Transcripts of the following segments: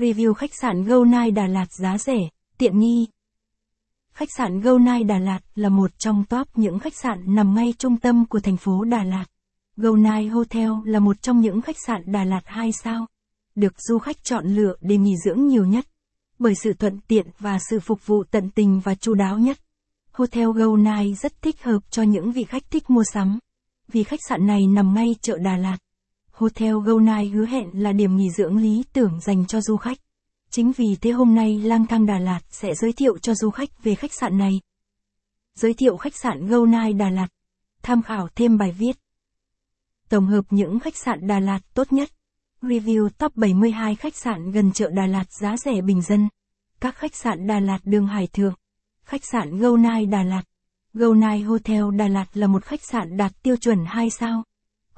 Review khách sạn Go Nai Đà Lạt giá rẻ, tiện nghi. Khách sạn Go Nai Đà Lạt là một trong top những khách sạn nằm ngay trung tâm của thành phố Đà Lạt. Go Nai Hotel là một trong những khách sạn Đà Lạt 2 sao, được du khách chọn lựa để nghỉ dưỡng nhiều nhất, bởi sự thuận tiện và sự phục vụ tận tình và chu đáo nhất. Hotel Go Nai rất thích hợp cho những vị khách thích mua sắm, vì khách sạn này nằm ngay chợ Đà Lạt. Hotel Golnai hứa hẹn là điểm nghỉ dưỡng lý tưởng dành cho du khách. Chính vì thế hôm nay Lang thang Đà Lạt sẽ giới thiệu cho du khách về khách sạn này. Giới thiệu khách sạn Golnai Đà Lạt. Tham khảo thêm bài viết. Tổng hợp những khách sạn Đà Lạt tốt nhất. Review top 72 khách sạn gần chợ Đà Lạt giá rẻ bình dân. Các khách sạn Đà Lạt đường Hải Thượng. Khách sạn Golnai Đà Lạt. Golnai Hotel Đà Lạt là một khách sạn đạt tiêu chuẩn 2 sao.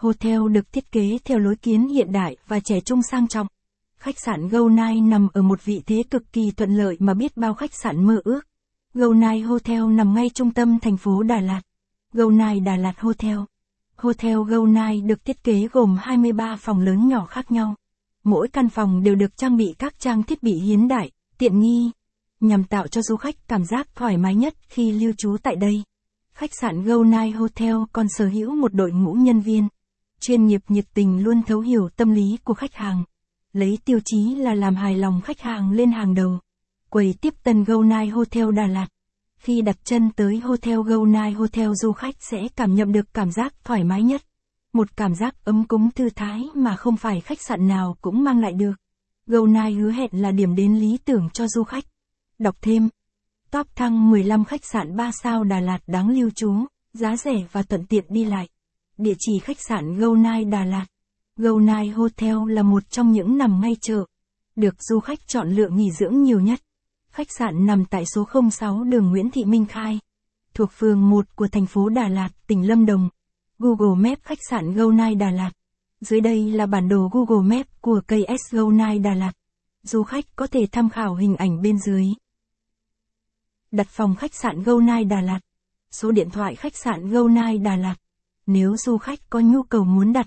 Hotel được thiết kế theo lối kiến hiện đại và trẻ trung sang trọng. Khách sạn Go nằm ở một vị thế cực kỳ thuận lợi mà biết bao khách sạn mơ ước. Go Hotel nằm ngay trung tâm thành phố Đà Lạt. Go Đà Lạt Hotel. Hotel Go được thiết kế gồm 23 phòng lớn nhỏ khác nhau. Mỗi căn phòng đều được trang bị các trang thiết bị hiện đại, tiện nghi, nhằm tạo cho du khách cảm giác thoải mái nhất khi lưu trú tại đây. Khách sạn Go Hotel còn sở hữu một đội ngũ nhân viên chuyên nghiệp nhiệt tình luôn thấu hiểu tâm lý của khách hàng. Lấy tiêu chí là làm hài lòng khách hàng lên hàng đầu. Quầy tiếp tân Go Nai Hotel Đà Lạt. Khi đặt chân tới Hotel Go Nai Hotel du khách sẽ cảm nhận được cảm giác thoải mái nhất. Một cảm giác ấm cúng thư thái mà không phải khách sạn nào cũng mang lại được. Go Nai hứa hẹn là điểm đến lý tưởng cho du khách. Đọc thêm. Top thăng 15 khách sạn 3 sao Đà Lạt đáng lưu trú, giá rẻ và thuận tiện đi lại. Địa chỉ khách sạn Go Nai Đà Lạt. Go Nai Hotel là một trong những nằm ngay chợ. Được du khách chọn lựa nghỉ dưỡng nhiều nhất. Khách sạn nằm tại số 06 đường Nguyễn Thị Minh Khai. Thuộc phường 1 của thành phố Đà Lạt, tỉnh Lâm Đồng. Google Maps khách sạn Go Nai Đà Lạt. Dưới đây là bản đồ Google Maps của cây S Go Nai Đà Lạt. Du khách có thể tham khảo hình ảnh bên dưới. Đặt phòng khách sạn Go Nai Đà Lạt. Số điện thoại khách sạn Go Nai Đà Lạt. Nếu du khách có nhu cầu muốn đặt